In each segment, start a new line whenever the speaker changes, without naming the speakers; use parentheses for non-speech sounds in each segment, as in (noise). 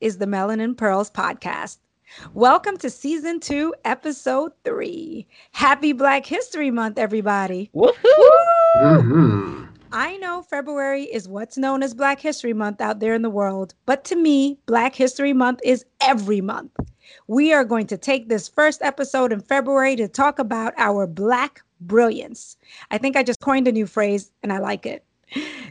is the Melanin Pearls podcast. Welcome to season two, episode three. Happy Black History Month, everybody.
Mm-hmm.
I know February is what's known as Black History Month out there in the world, but to me, Black History Month is every month. We are going to take this first episode in February to talk about our Black brilliance. I think I just coined a new phrase and I like it.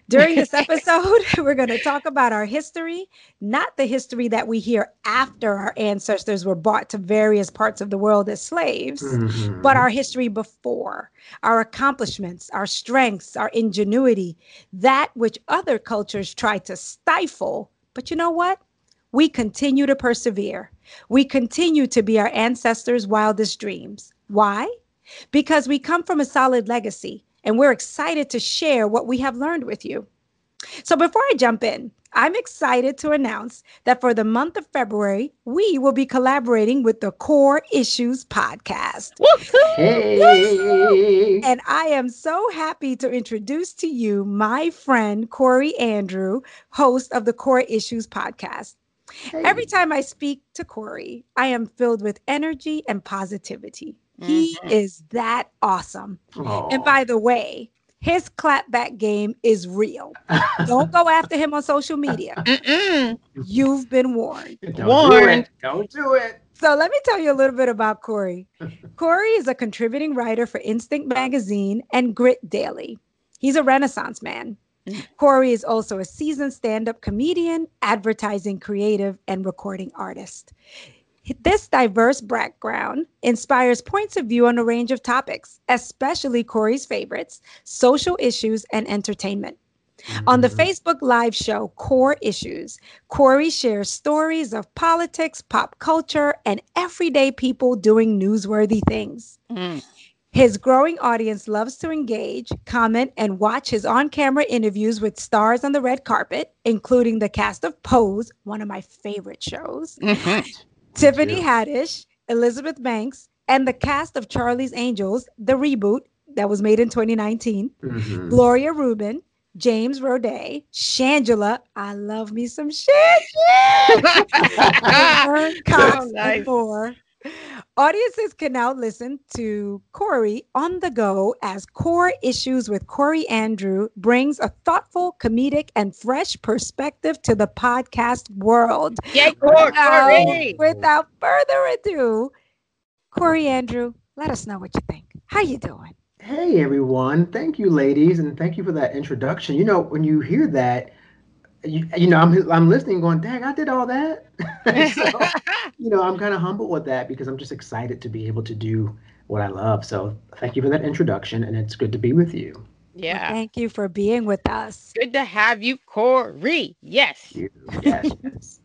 During this (laughs) episode, (laughs) we're going to talk about our history, not the history that we hear after our ancestors were brought to various parts of the world as slaves,
Mhm.
but our history before, our accomplishments, our strengths, our ingenuity, that which other cultures try to stifle. But you know what? We continue to persevere. We continue to be our ancestors' wildest dreams. Why? Because we come from a solid legacy and we're excited to share what we have learned with you. So before I jump in, I'm excited to announce that for the month of February, we will be collaborating with the Core Issues podcast.
Hey.
And I am so happy to introduce to you my friend Corey Andrew, host of the Core Issues podcast. Every time I speak to Corey, I am filled with energy and positivity. He is that awesome.
Aw.
And by the way, his clapback game is real. Don't go after him on social media. (laughs)
Mm-mm.
You've been warned.
Don't do
Warned.
it. Don't do it.
So let me tell you a little bit about Corey. Corey is a contributing writer for Instinct Magazine and Grit Daily. He's a Renaissance man.
Mm.
Corey is also a seasoned stand up comedian, advertising creative, and recording artist. This diverse background inspires points of view on a range of topics, especially Corey's favorites social issues and entertainment. On the
Mhm.
Facebook Live show Core Issues, Corey shares stories of politics, pop culture, and everyday people doing newsworthy things.
Mm.
His growing audience loves to engage, comment, and watch his on camera interviews with stars on the red carpet, including the cast of Pose, one of my favorite shows,
Mhm.
Tiffany. Haddish, Elizabeth Banks, and the cast of Charlie's Angels, the reboot that was made in 2019.
Mhm.
Gloria Reuben, James Roday, Shangela. I love me some Shangela. Laverne Cox,
nice.
and more. Audiences can now listen to Corey on the go as Core Issues with Corey Andrew brings a thoughtful, comedic, and fresh perspective to the podcast world.
Yay, Cor-
Now,
Corey.
without further ado, Corey Andrew, let us know what you think. How you doing?
Hey everyone, thank you ladies and thank you for that introduction. You know, when you hear that, you, you know, I'm I'm listening going, "Dang, I did all that." (laughs) so, (laughs) you know, I'm kind of humble with that because I'm just excited to be able to do what I love. So, thank you for that introduction and it's good to be with you.
Well,
yeah.
thank you for being with us.
Good to have you, Corey. Yes.
you. Yes, yes.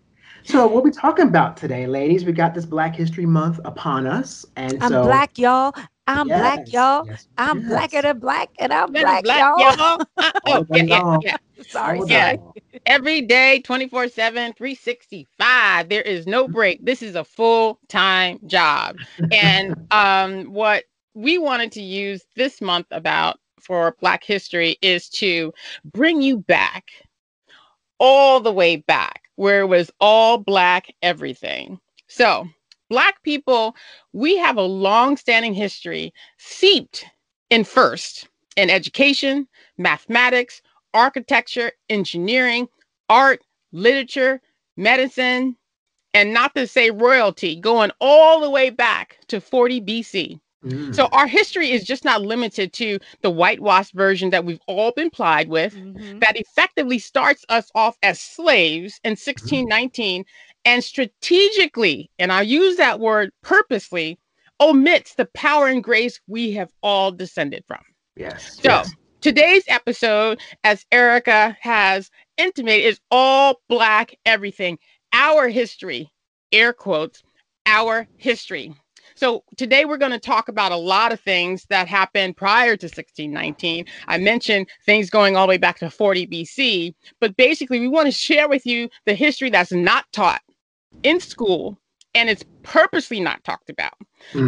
So, what we talking about today, ladies? We got this Black History Month upon us, and
I'm
so
black, y'all. I'm black, y'all.
yes,
I'm
yes.
blacker than black, and I'm
Black,
black, y'all.
y'all. (laughs) Oh, yeah, yeah, yeah. (laughs)
Sorry,
All
yeah.
sorry.
long.
Every day, 24 7, 365. There is no break. This is a full time job. And (laughs) um, what we wanted to use this month about for Black History is to bring you back all the way back where it was all Black everything. So, Black people, we have a long standing history seeped in first in education, mathematics, architecture, engineering, art, literature, medicine, and not to say royalty, going all the way back to 40 BC.
Mm.
So our history is just not limited to the whitewashed version that we've all been plied with
Mhm.
that effectively starts us off as slaves in 1619 and strategically, and I use that word purposely, omits the power and grace we have all descended from.
yes.
So,
yes.
Today's episode, as Ericka has intimated, is all Black everything. Our history, air quotes, our history. So today we're going to talk about a lot of things that happened prior to 1619. I mentioned things going all the way back to 40 BC, but basically we want to share with you the history that's not taught in school and it's purposely not talked about.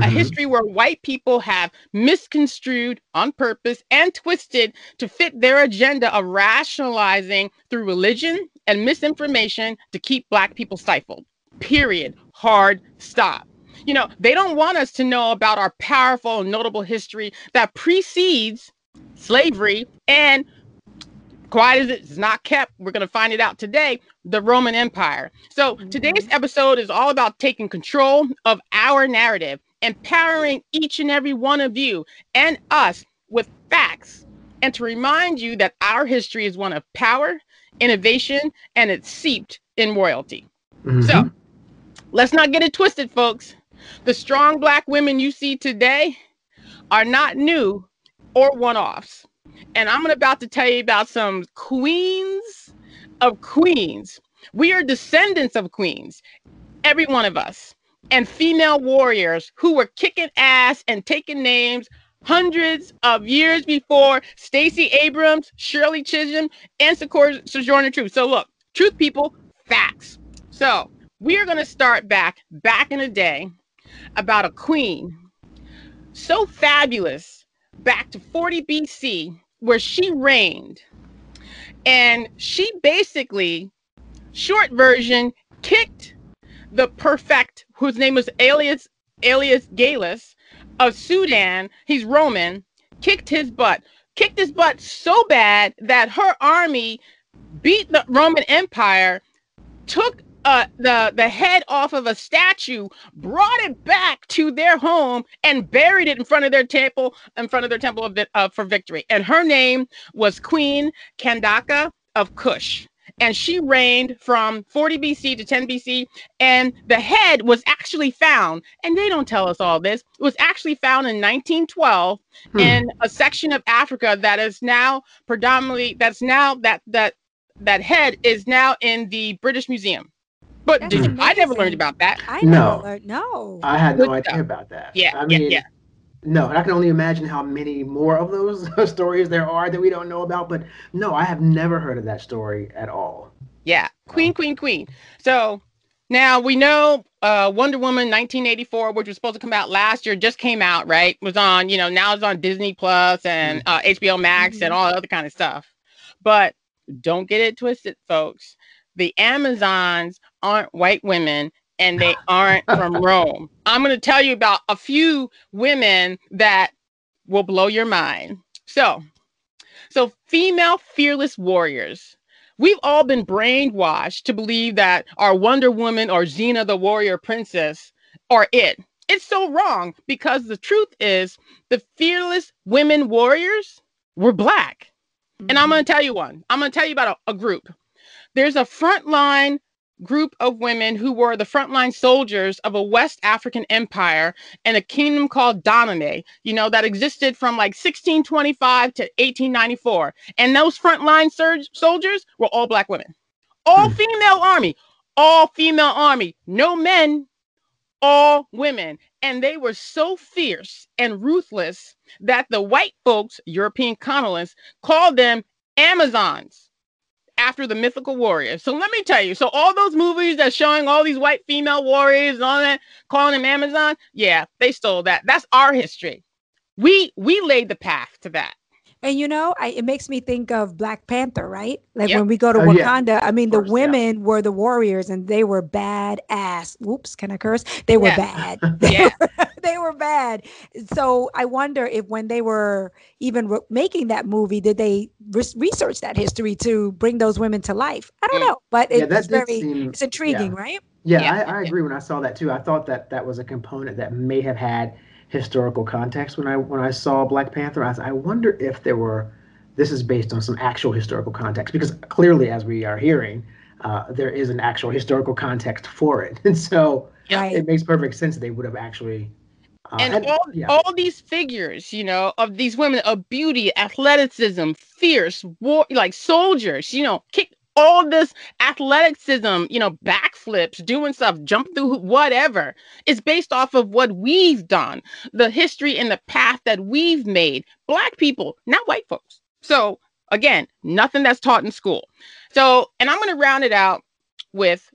A
Mhm.
history where white people have misconstrued on purpose and twisted to fit their agenda of rationalizing through religion and misinformation to keep Black people stifled. Period. Hard stop. You know, they don't want us to know about our powerful and notable history that precedes slavery and quiet as it's not kept we're going to find it out today the roman empire so mm-hmm. today's episode is all about taking control of our narrative empowering each and every one of you and us with facts and to remind you that our history is one of power innovation and it's seeped in royalty mm-hmm. so let's not get it twisted folks the strong black women you see today are not new or one-offs and I'm about to tell you about some queens of queens. We are descendants of queens, every one of us, and female warriors who were kicking ass and taking names hundreds of years before Stacey Abrams, Shirley Chisholm, and Sojourner Truth. So look, truth people, facts. So we are going to start back, back in the day, about a queen so fabulous, back to 40 BC, where she reigned. And she basically, short version, kicked the perfect, whose name was Aelius Aelius Gallus of Sudan. He's Roman, kicked his butt. Kicked his butt so bad that her army beat the Roman Empire, took uh, the the head off of a statue, brought it back to their home, and buried it in front of their temple, in front of their temple of, uh, for victory. And her name was Queen Kandake of Kush. And she reigned from 40 BC to 10 BC. And the head was actually found, and they don't tell us all this, it was actually found in 1912 hmm. in a section of Africa that is now predominantly, that's now, that, that, that head is now in the British Museum. But did you, I never learned about that.
I no. Learned, no.
I had no idea about that.
Yeah. I mean, yeah, yeah.
No, and I can only imagine how many more of those (laughs) stories there are that we don't know about. But no, I have never heard of that story at all.
Yeah. Queen, queen, queen. So now we know uh, Wonder Woman 1984, which was supposed to come out last year, just came out, right? Was on, you know, now it's on Disney Plus and mm-hmm. uh, HBO Max mm-hmm. and all other kind of stuff. But don't get it twisted, folks the Amazons aren't white women and they (laughs) aren't from Rome. I'm going to tell you about a few women that will blow your mind. So, so female fearless warriors. We've all been brainwashed to believe that our Wonder Woman or Xena the warrior princess are it. It's so wrong because the truth is the fearless women warriors were black. Mm-hmm. And I'm going to tell you one. I'm going to tell you about a, a group. There's a frontline group of women who were the frontline soldiers of a West African empire and a kingdom called Dahomey, you know, that existed from like 1625 to 1894. And those frontline sur- soldiers were all black women, all hmm. female army, all female army, no men, all women. And they were so fierce and ruthless that the white folks, European colonists, called them Amazons after the mythical warriors. So let me tell you. So all those movies that showing all these white female warriors and all that, calling them Amazon, yeah, they stole that. That's our history. We we laid the path to that.
And you know, I, it makes me think of Black Panther, right? Like yep. when we go to oh, Wakanda, yeah. I mean, course, the women yeah. were the warriors and they were bad ass. Whoops, can I curse? They were yeah. bad. (laughs) They, were, (laughs) they were bad. So I wonder if when they were even re- making that movie, did they re- research that history to bring those women to life? I don't mm. know, but it, it's very seem, it's intriguing, right?
Yeah, I, I agree. When I saw that too, I thought that that was a component that may have had historical context when I when I saw Black Panther. I, I wonder if there were this is based on some actual historical context because clearly, as we are hearing, uh, there is an actual historical context for it, (laughs) and so yeah. it makes perfect sense that they would have actually.
Uh, and, and all, yeah. all these figures, you know, of these women of beauty, athleticism, fierce, war, like soldiers, you know, kick all this athleticism, you know, backflips, doing stuff, jump through whatever, is based off of what we've done, the history and the path that we've made. Black people, not white folks. So again, nothing that's taught in school. So, and I'm going to round it out with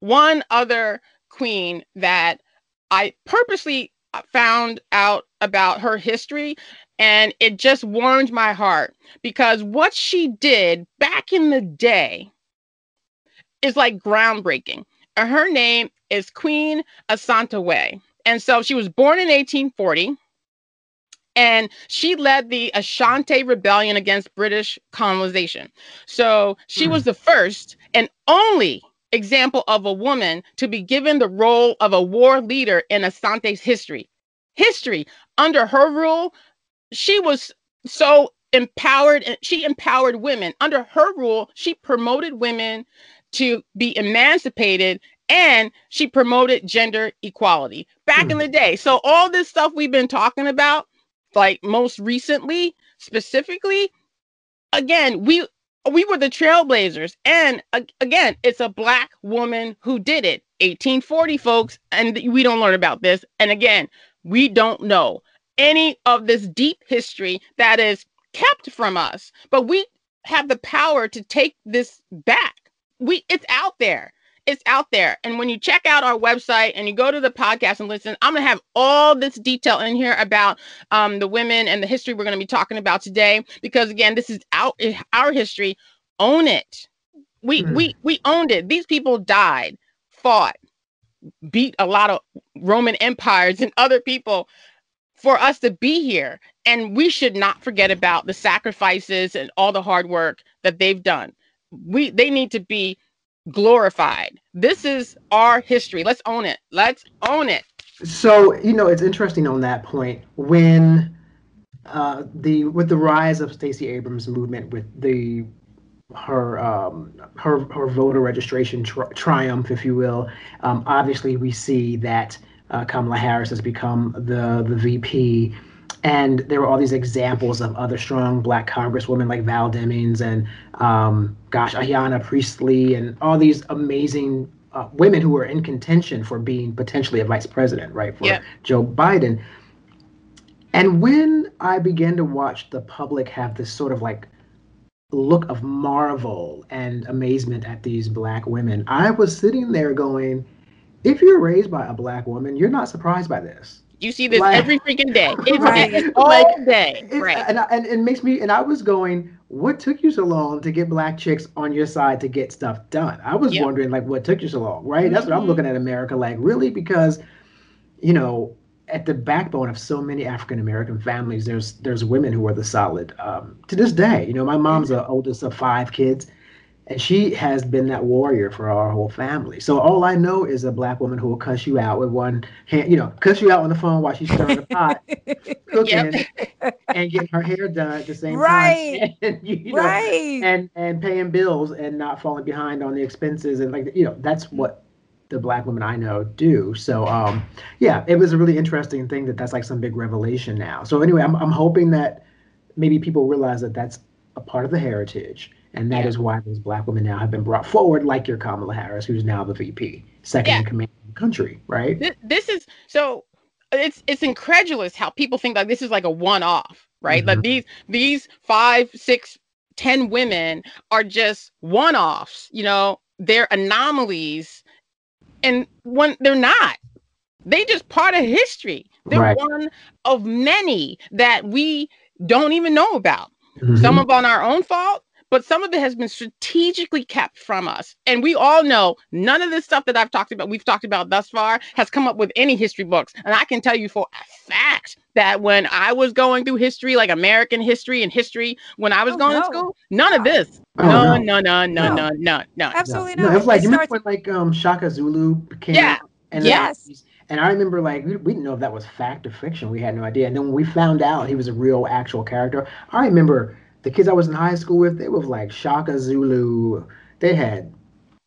one other queen that I purposely uh, found out about her history and it just warmed my heart because what she did back in the day is like groundbreaking. Her name is Queen Asantewaa. And so she was born in 1840 and she led the Ashanti rebellion against British colonization. So she was hmm. the first and only example of a woman to be given the role of a war leader in Asante's history. History under her rule, she was so empowered and she empowered women. Under her rule, she promoted women to be emancipated and she promoted gender equality back in hmm. the day. So all this stuff we've been talking about like most recently specifically again we we were the trailblazers and uh, again it's a black woman who did it 1840 folks and we don't learn about this and again we don't know any of this deep history that is kept from us but we have the power to take this back we it's out there it's out there. And when you check out our website and you go to the podcast and listen, I'm going to have all this detail in here about um, the women and the history we're going to be talking about today. Because again, this is our, our history. Own it. We, mm. we, we owned it. These people died, fought, beat a lot of Roman empires and other people for us to be here. And we should not forget about the sacrifices and all the hard work that they've done. We they need to be glorified. This is our history. Let's own it. Let's own it.
So, you know, it's interesting on that point when uh, the with the rise of Stacey Abrams' movement with the her um, her her voter registration tri- triumph, if you will. Um, obviously, we see that uh, Kamala Harris has become the the VP and there were all these examples of other strong black congresswomen like Val Demings and um, gosh, Ayanna Pressley and all these amazing uh, women who were in contention for being potentially a vice president, right, for yeah. Joe Biden. And when I began to watch the public have this sort of like look of marvel and amazement at these black women, I was sitting there going, if you're raised by a black woman, you're not surprised by this.
You see this like, every freaking day. (laughs) It's, right. all like, day.
right. And, and, and it makes me, and I was going, what took you so long to get black chicks on your side to get stuff done? I was yep. wondering, like, what took you so long, right? Mm-hmm. That's what I'm mm-hmm. looking at America like, really? Because, you know, at the backbone of so many African American families, there's there's women who are the solid um, to this day. You know, my mom's the oldest of five kids and she has been that warrior for our whole family. So all I know is a black woman who will cuss you out with one hand, you know, cuss you out on the phone while she's stirring the pot, (laughs) cooking, yep. and getting her hair done at the same
right.
time, (laughs) and, you know, right, and and paying bills and not falling behind on the expenses and like you know that's what the black women I know do. So um, yeah, it was a really interesting thing that that's like some big revelation now. So anyway, I'm I'm hoping that maybe people realize that that's a part of the heritage and that yeah. is why those black women now have been brought forward, like your Kamala Harris, who's now the VP, second yeah. in command of the country, right?
This, this, is so it's it's incredulous how people think that this is like a one-off, right? Mm-hmm. Like these these five, six, ten women are just one-offs, you know, they're anomalies. And when they're not, they just part of history. They're right. one of many that we don't even know about. Mm-hmm. Some of on our own fault, but some of it has been strategically kept from us. And we all know none of this stuff that I've talked about, we've talked about thus far, has come up with any history books. And I can tell you for a fact that when I was going through history, like American history and history, when I was oh, going no. to school, none of this. Oh, no, no, no, no, no, no, no,
Absolutely
no.
not. No,
it was like, it you remember when like um, Shaka Zulu came
yeah.
And
yes.
and I remember like we, we didn't know if that was fact or fiction. We had no idea. And then when we found out he was a real actual character, I remember the kids I was in high school with, they were like Shaka Zulu. They had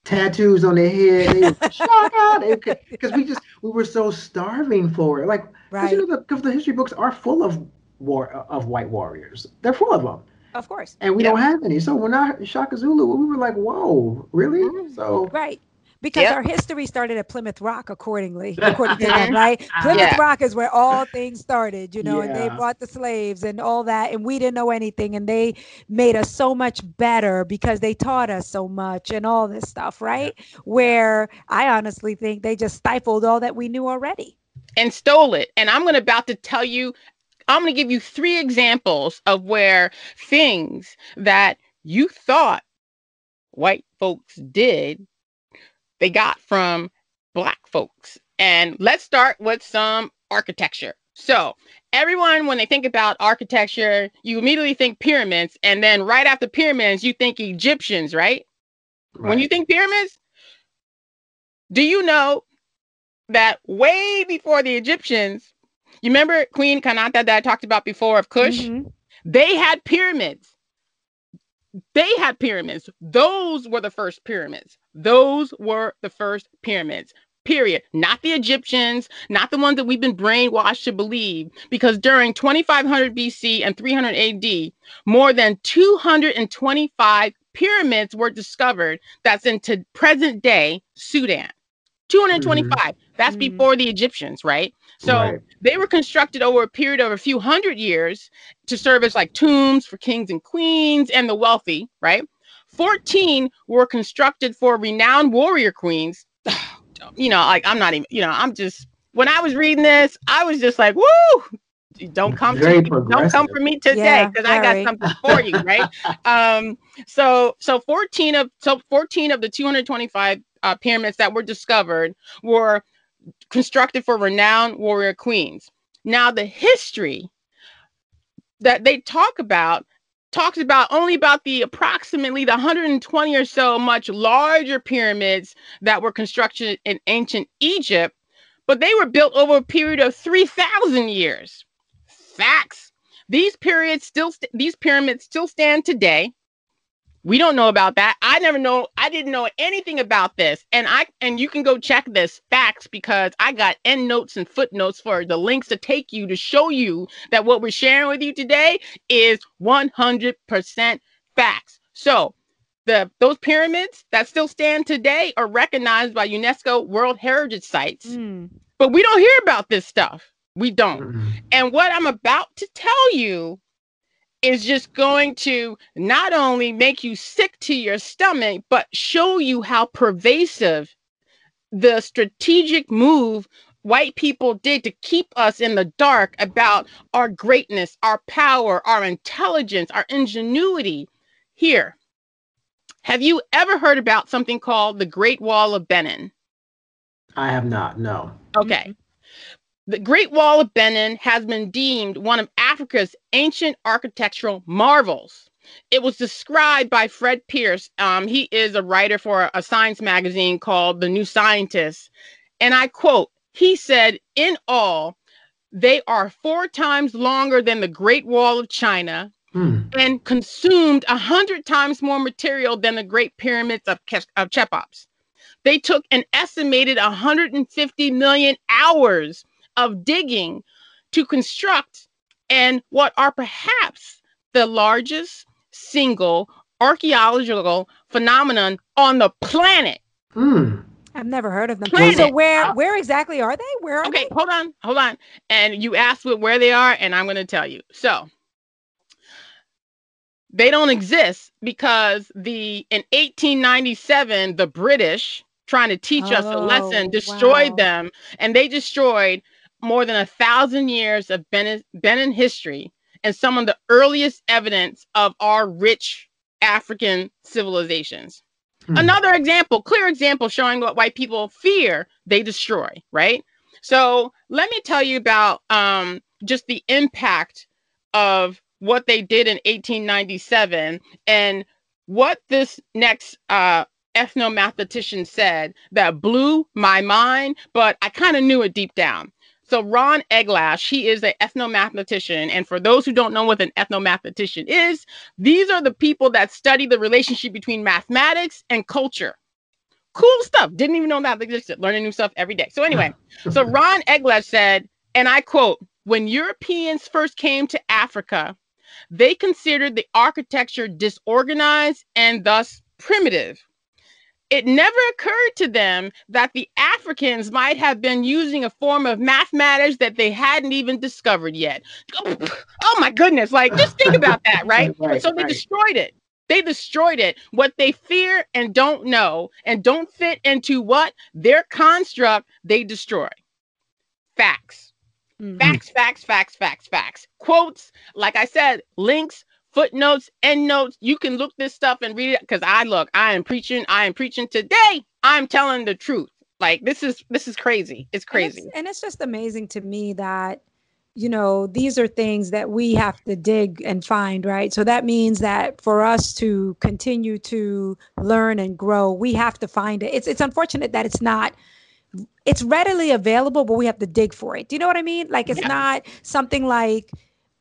tattoos on their head. They were (laughs) Shaka because we just we were so starving for it. Like, right. you know, the, the history books are full of war of white warriors. They're full of them.
Of course.
And we don't have any. So when I Shaka Zulu, we were like, whoa, really? Mm-hmm. So
right because yep. our history started at Plymouth Rock, accordingly, (laughs) according to uh-huh. them, right? Uh-huh. Plymouth yeah. Rock is where all things started, you know, yeah. and they brought the slaves and all that, and we didn't know anything, and they made us so much better because they taught us so much and all this stuff, right? Yeah. Where I honestly think they just stifled all that we knew already
and stole it. And I'm going to about to tell you, I'm going to give you three examples of where things that you thought white folks did they got from black folks. And let's start with some architecture. So, everyone, when they think about architecture, you immediately think pyramids. And then right after pyramids, you think Egyptians, right? right. When you think pyramids, do you know that way before the Egyptians, you remember Queen Kandake that I talked about before of Kush? Mm-hmm. They had pyramids. They had pyramids. Those were the first pyramids. Those were the first pyramids period. Not the Egyptians, not the ones that we've been brainwashed to believe, because during 2500 BC and 300 AD, more than 225 pyramids were discovered that's into present day Sudan. 225. Mm-hmm. That's mm-hmm. before the Egyptians, right? So right. they were constructed over a period of a few hundred years to serve as like tombs for kings and queens and the wealthy, right? 14 were constructed for renowned warrior queens (sighs) you know, like I'm not even, you know, I'm just when I was reading this, I was just like, woo, don't come to me, don't come for me today because yeah, I got something for you, right? (laughs) um, so so 14 of so 14 of the 225 uh, pyramids that were discovered were constructed for renowned warrior queens. Now the history that they talk about talks about only about the approximately the 120 or so much larger pyramids that were constructed in ancient Egypt, but they were built over a period of 3,000 years. Facts. These periods still st- these pyramids still stand today. We don't know about that. I never know. I didn't know anything about this. And I and you can go check this facts because I got end notes and footnotes for the links to take you to show you that what we're sharing with you today is 100% facts. So, the those pyramids that still stand today are recognized by UNESCO World Heritage Sites. Mm. But we don't hear about this stuff. We don't. Mm. And what I'm about to tell you is just going to not only make you sick to your stomach, but show you how pervasive the strategic move white people did to keep us in the dark about our greatness, our power, our intelligence, our ingenuity. Here, have you ever heard about something called the Great Wall of Benin?
I have not, no.
Okay. The Great Wall of Benin has been deemed one of Africa's ancient architectural marvels. It was described by Fred Pearce. Um, he is a writer for a science magazine called The New Scientist. And I quote, he said, in all, they are four times longer than the Great Wall of China hmm. and consumed a hundred times more material than the Great Pyramids of, Ke- of Cheops. They took an estimated 150 million hours of digging to construct and what are perhaps the largest single archaeological phenomenon on the planet.
Mm. I've never heard of them. Planet. So where where exactly are they? Where are they
okay,
they?
hold on, hold on. And you asked where they are, and I'm going to tell you. So they don't exist because the in 1897 the British trying to teach oh, us a lesson destroyed wow. them, and they destroyed more than a thousand years of Benin, Benin history and some of the earliest evidence of our rich African civilizations. Hmm. Another example, clear example showing what white people fear, they destroy, right? So let me tell you about um, just the impact of what they did in 1897 and what this next uh, ethnomathematician said that blew my mind, but I kind of knew it deep down. So Ron Eglash, he is an ethnomathematician. And for those who don't know what an ethnomathematician is, these are the people that study the relationship between mathematics and culture. Cool stuff. Didn't even know that existed. Learning new stuff every day. So anyway, (laughs) so Ron Eglash said, and I quote, when Europeans first came to Africa, they considered the architecture disorganized and thus primitive it never occurred to them that the Africans might have been using a form of mathematics that they hadn't even discovered yet. Oh, my goodness. Like, just think (laughs) about that, right? right so they right. destroyed it. They destroyed it. What they fear and don't know and don't fit into what their construct, they destroy. Facts. Mm-hmm. Facts, facts, facts, facts, facts. Quotes, like I said, links, footnotes, endnotes. You can look this stuff and read it because I look, I am preaching, I am preaching today. I'm telling the truth. Like this is this is crazy. It's crazy.
And it's, and it's just amazing to me that you know these are things that we have to dig and find right so that means that for us to continue to learn and grow we have to find it it's it's unfortunate that it's not it's readily available but we have to dig for it do you know what i mean like it's yeah. not something like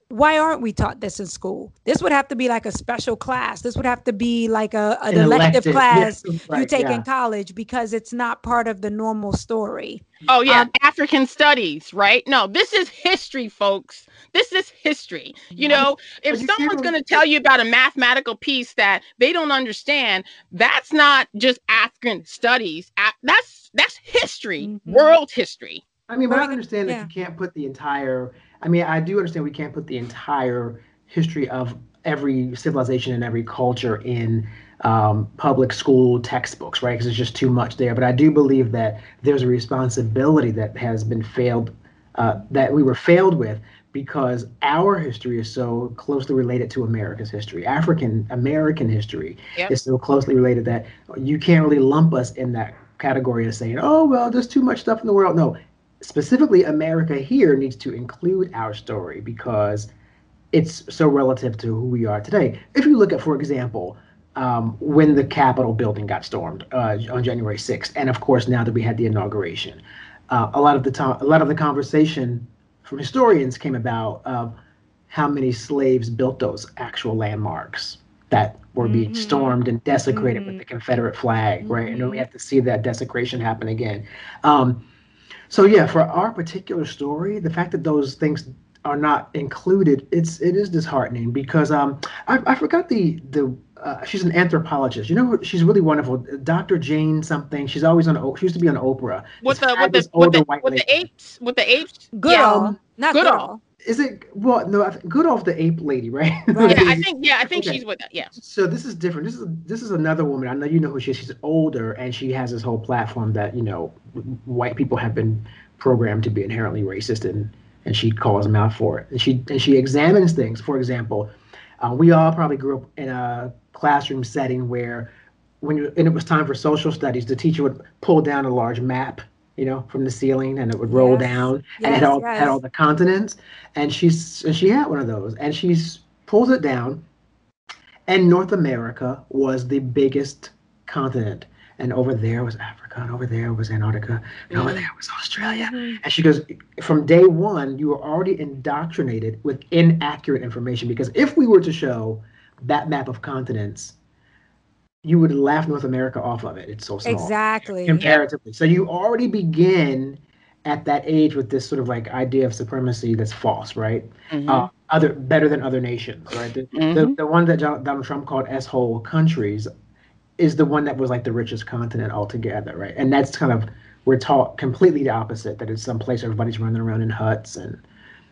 why aren't we taught this in school? This would have to be like a special class. This would have to be like a, an, an elective, elective, class yes, right, you take yeah. in college because it's not part of the normal story.
Oh yeah, um, African studies, right? No, this is history, folks. This is history. You know, if someone's going to tell you about a mathematical piece that they don't understand, that's not just African studies. That's that's history, mm-hmm. world history.
I mean, but I understand yeah. that you can't put the entire I mean, I do understand we can't put the entire history of every civilization and every culture in um, public school textbooks, right? Because it's just too much there. But I do believe that there's a responsibility that has been failed, uh, that we were failed with because our history is so closely related to America's history. African American history yep. is so closely related that you can't really lump us in that category of saying, oh, well, there's too much stuff in the world. No, specifically America here needs to include our story because it's so relative to who we are today. If you look at, for example, um, when the Capitol building got stormed uh, on January 6th, and of course now that we had the inauguration, uh, a lot of the time, a lot of the conversation from historians came about of how many slaves built those actual landmarks that were being mm-hmm. stormed and desecrated mm-hmm. with the Confederate flag, right? Mm-hmm. And we have to see that desecration happen again. Um, so yeah, for our particular story, the fact that those things are not included, it's it is disheartening because um I, I forgot the the uh, she's an anthropologist. You know, she's really wonderful. Dr. Jane something. She's always on. She used to be on Oprah.
With the with the, with the, with the apes with the apes.
Goodall, yeah. not Goodall.
Is it well? No, good off the ape lady, right? (laughs)
right. yeah, I think. Yeah, I think okay. she's with that. Yeah.
So this is different. This is this is another woman. I know you know who she is. She's older, and she has this whole platform that you know white people have been programmed to be inherently racist, and and she calls them out for it. And she and she examines things. For example, uh, we all probably grew up in a classroom setting where when you, and it was time for social studies, the teacher would pull down a large map you know, from the ceiling, and it would roll yes. down, yes, and it had all, yes. had all the continents. And she's and she had one of those, and she pulls it down, and North America was the biggest continent, and over there was Africa, and over there was Antarctica, and over mm-hmm. there was Australia. Mm-hmm. And she goes, from day one, you were already indoctrinated with inaccurate information because if we were to show that map of continents you would laugh North America off of it. It's so small.
Exactly.
Comparatively. Yeah. So you already begin at that age with this sort of like idea of supremacy that's false, right? Mm-hmm. Uh, other better than other nations, right? The, mm-hmm. the, the one that Donald Trump called S-hole countries is the one that was like the richest continent altogether, right? And that's kind of we're taught completely the opposite that it's some place everybody's running around in huts and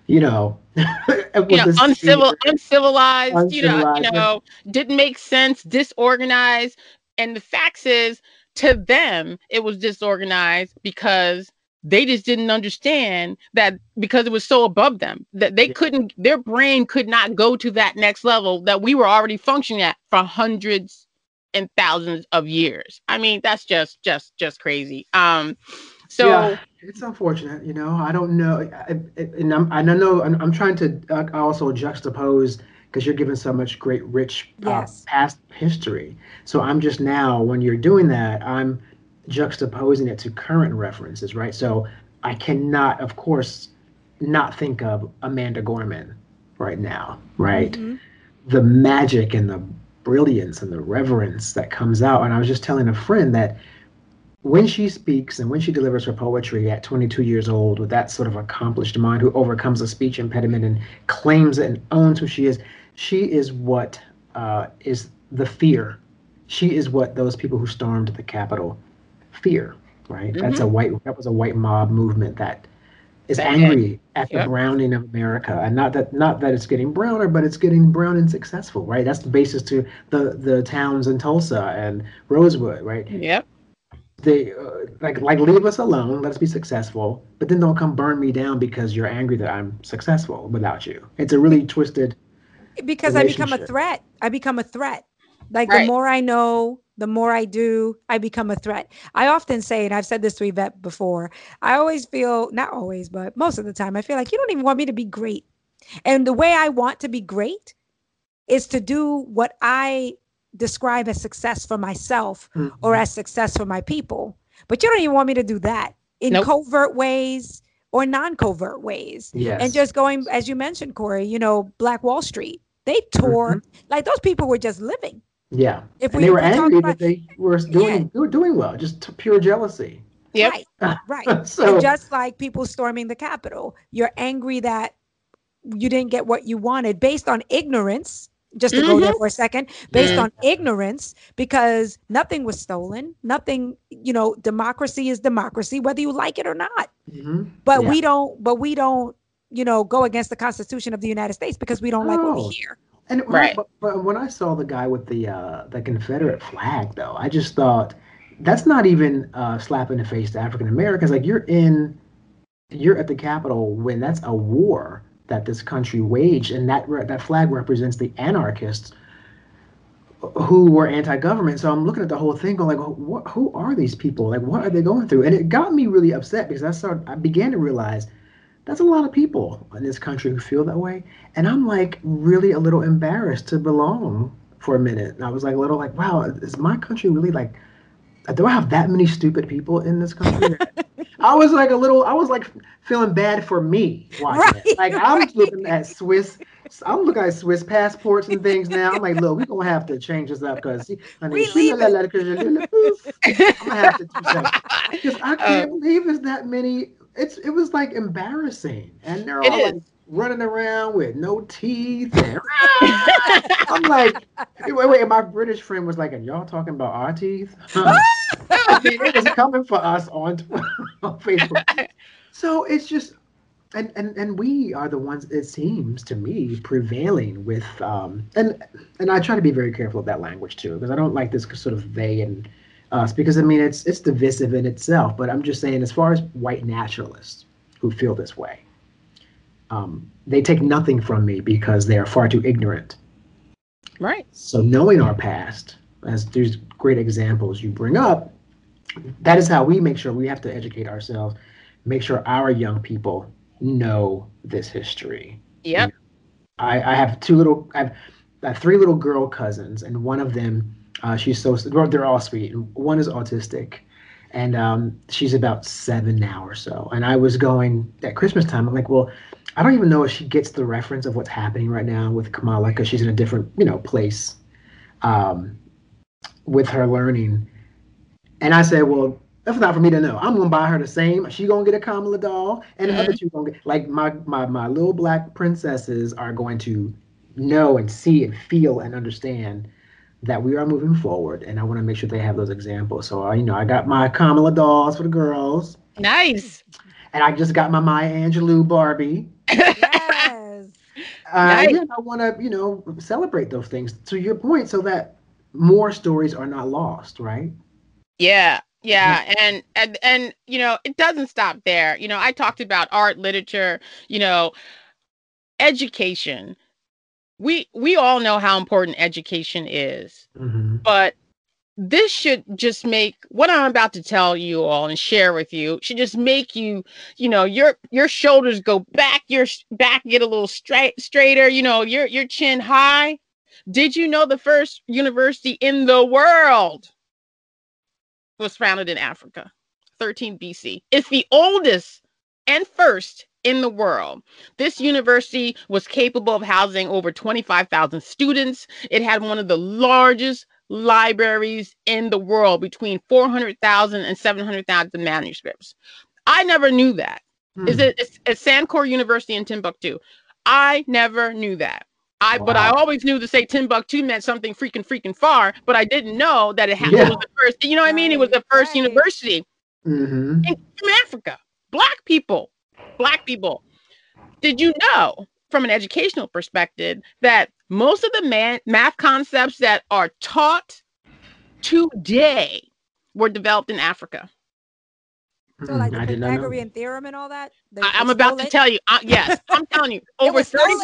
you know, (laughs)
yeah, uncivil, uncivilized, uncivilized, you know, you know, didn't make sense, disorganized. And the facts is to them, it was disorganized because they just didn't understand that because it was so above them that they yeah. couldn't, their brain could not go to that next level that we were already functioning at for hundreds and thousands of years. I mean, that's just, just, just crazy. Um, so yeah,
it's unfortunate, you know. I don't know, I, and I'm, I don't know. I'm, I'm trying to uh, also juxtapose because you're given so much great, rich uh, yes. past history. So I'm just now, when you're doing that, I'm juxtaposing it to current references, right? So I cannot, of course, not think of Amanda Gorman right now, right? Mm-hmm. The magic and the brilliance and the reverence that comes out. And I was just telling a friend that when she speaks and when she delivers her poetry at 22 years old with that sort of accomplished mind who overcomes a speech impediment and claims it and owns who she is, she is what uh, is the fear. She is what those people who stormed the Capitol fear, right? Mm-hmm. That's a white. That was a white mob movement that is angry at the yep. browning of America, and not that not that it's getting browner, but it's getting brown and successful, right? That's the basis to the the towns in Tulsa and Rosewood, right?
Yep
they uh, like like leave us alone let us be successful but then don't come burn me down because you're angry that i'm successful without you it's a really twisted
because i become a threat i become a threat like right. the more i know the more I do, I become a threat. I often say, and I've said this to Yvette before, I always feel, not always, but most of the time, I feel like you don't even want me to be great. And the way I want to be great is to do what I describe as success for myself mm-hmm. or as success for my people. But you don't even want me to do that in nope. covert ways or non-covert ways.
Yes.
And just going, as you mentioned, Corey, you know, Black Wall Street. They tore mm-hmm. like those people were just living.
Yeah. If we, they were angry about, that they were doing yeah. doing well, just pure jealousy.
Yep.
Right. Right. (laughs) so, and just like people storming the Capitol, you're angry that you didn't get what you wanted based on ignorance just to mm-hmm. go there mm-hmm. for a second based on ignorance because nothing was stolen nothing you know democracy is democracy whether you like it or not mm-hmm. but yeah. we don't but we don't you know go against the constitution of the united states because we don't oh. like what we hear
and right. But, but, when I saw the guy with the uh, the Confederate flag, though, I just thought that's not even a slap in the face to African Americans. Like you're in, you're at the Capitol when that's a war that this country waged, and that that flag represents the anarchists who were anti-government. So I'm looking at the whole thing, going like, what, who are these people? Like, what are they going through? And it got me really upset because I started, I began to realize that's a lot of people in this country who feel that way. And I'm like really a little embarrassed to belong for a minute. And I was like a little like, wow, is my country really like do I have that many stupid people in this country? I was like a little, I was like feeling bad for me watching right, it. Like I'm looking at Swiss, I'm looking at Swiss passports and things now. I'm like, look, we're gonna have to change this up because I'm gonna have to because (laughs) I can't uh, believe there's that many. It's it was like embarrassing, and they're all like running around with no teeth. And, (laughs) I'm like, wait, wait. My British friend was like, and y'all talking about our teeth? (laughs) Huh? I mean, it was coming for us on, (laughs) on Facebook. So it's just, and, and and we are the ones it seems to me prevailing with um and and I try to be very careful of that language too because I don't like this sort of they and us because I mean it's it's divisive in itself but I'm just saying as far as white nationalists who feel this way um, they take nothing from me because they are far too ignorant.
Right.
So knowing our past, as there's great examples you bring up, that is how we make sure we have to educate ourselves, make sure our young people know this history.
Yep.
I, I have two little, I have, I have three little girl cousins, and one of them, uh, she's so, they're all sweet. One is autistic, and um, she's about seven now or so. And I was going at Christmas time, I'm like, well, I don't even know if she gets the reference of what's happening right now with Kamala because she's in a different, you know, place um, with her learning. And I said, well, that's not for me to know. I'm gonna buy her the same. She gonna get a Kamala doll, and the mm-hmm. other two gonna get like my my my little black princesses are going to know and see and feel and understand that we are moving forward. And I want to make sure they have those examples. So I, you know, I got my Kamala dolls for the girls.
Nice.
And I just got my Maya Angelou Barbie. Yes. (laughs) uh, nice. Yeah, I want to, you know, celebrate those things to your point so that more stories are not lost, right?
Yeah. Yeah, and and and you know, it doesn't stop there. You know, I talked about art, literature, you know, education. We we all know how important education is. Mm-hmm. But this should just make what I'm about to tell you all and share with you should just make you, you know, your your shoulders go back, your back get a little straight straighter, you know, your your chin high. Did you know the first university in the world was founded in Africa, 13 BC? It's the oldest and first in the world. This university was capable of housing over 25,000 students. It had one of the largest libraries in the world between 400,000 and 700,000 manuscripts. I never knew that. Hmm. Is it it's, it's Sankore University in Timbuktu? I never knew that. I wow. but I always knew to say Timbuktu meant something freaking freaking far, but I didn't know that it, had, yeah. it was the first. You know what I mean? It was the first right. university mm-hmm. in, in Africa. Black people, black people. Did you know from an educational perspective that most of the man- math concepts that are taught today were developed in Africa.
So like the Pythagorean theorem and all that.
I, am about to tell you. Uh, yes, I'm telling you. (laughs) Over 30.